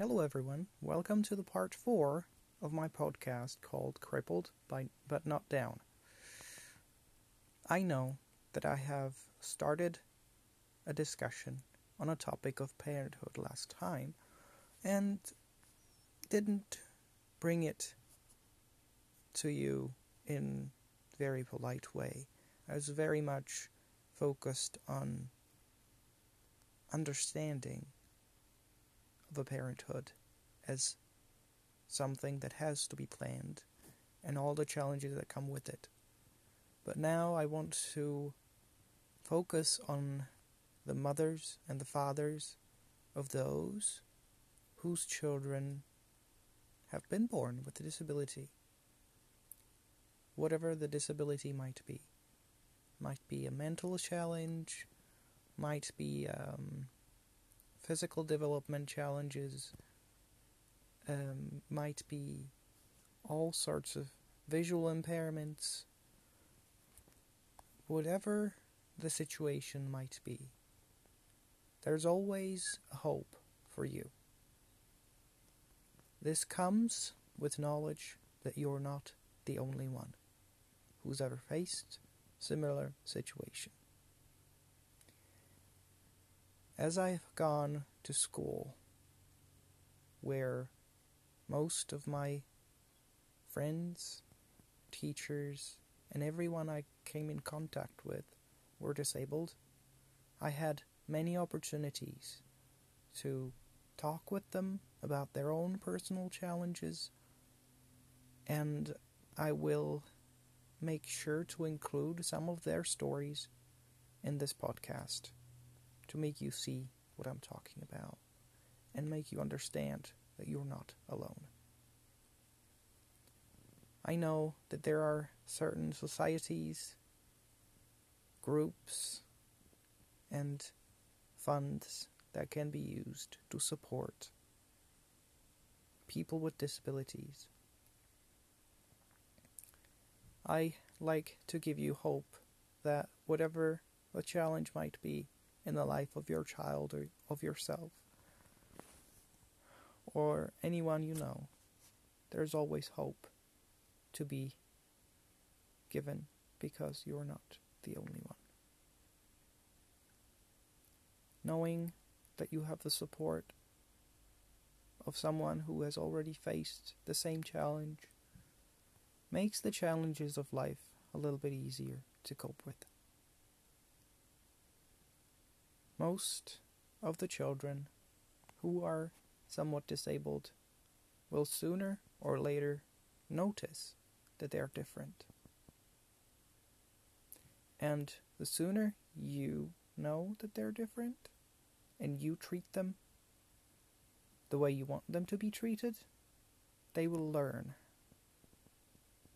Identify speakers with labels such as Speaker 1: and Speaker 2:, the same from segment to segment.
Speaker 1: Hello, everyone. Welcome to the part four of my podcast called Crippled by, But Not Down. I know that I have started a discussion on a topic of parenthood last time and didn't bring it to you in very polite way. I was very much focused on understanding of parenthood as something that has to be planned and all the challenges that come with it. But now I want to focus on the mothers and the fathers of those whose children have been born with a disability. Whatever the disability might be. Might be a mental challenge, might be um, physical development challenges, um, might be all sorts of visual impairments, whatever the situation might be. There's always hope for you. This comes with knowledge that you're not the only one who's ever faced similar situation. As I've gone to school, where most of my friends, teachers, and everyone I came in contact with were disabled, I had many opportunities to talk with them about their own personal challenges, and I will make sure to include some of their stories in this podcast to make you see what I'm talking about and make you understand that you're not alone. I know that there are certain societies, groups, and funds that can be used to support people with disabilities. I like to give you hope that whatever the challenge might be, in the life of your child or of yourself or anyone you know, there's always hope to be given because you're not the only one. Knowing that you have the support of someone who has already faced the same challenge makes the challenges of life a little bit easier to cope with. Most of the children who are somewhat disabled will sooner or later notice that they are different. And the sooner you know that they're different and you treat them the way you want them to be treated, they will learn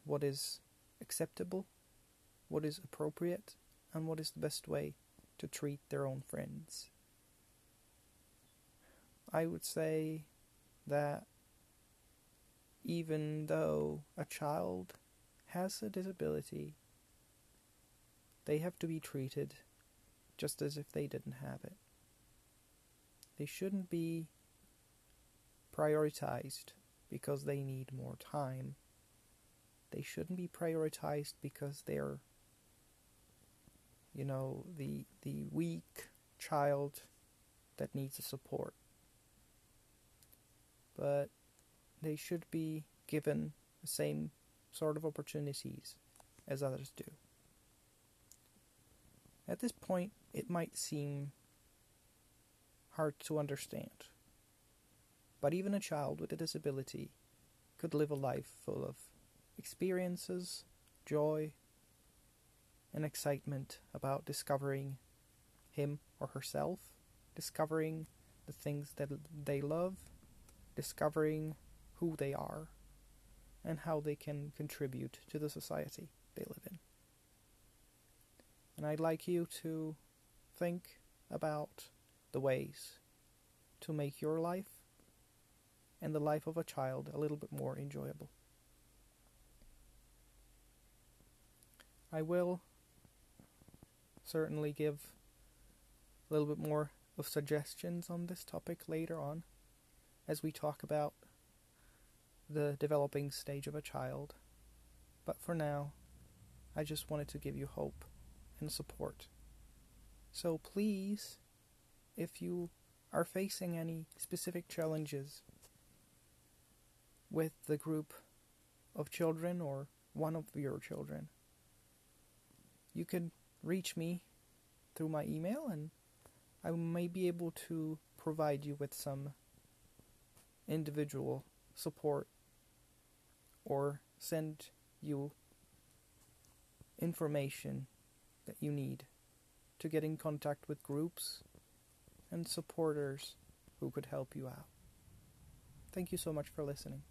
Speaker 1: what is acceptable, what is appropriate, and what is the best way to treat their own friends. I would say that even though a child has a disability, they have to be treated just as if they didn't have it. They shouldn't be prioritized because they need more time. They shouldn't be prioritized because they're you know, the the weak child that needs support. But they should be given the same sort of opportunities as others do. At this point, it might seem hard to understand. But even a child with a disability could live a life full of experiences, joy, and excitement about discovering him or herself, discovering the things that they love, discovering who they are, and how they can contribute to the society they live in. And I'd like you to think about the ways to make your life and the life of a child a little bit more enjoyable. I will certainly give a little bit more of suggestions on this topic later on. as we talk about the developing stage of a child. But for now, I just wanted to give you hope and support. So please, if you are facing any specific challenges with the group of children or one of your children, you can reach me through my email and I may be able to provide you with some individual support or send you information that you need to get in contact with groups and supporters who could help you out. Thank you so much for listening.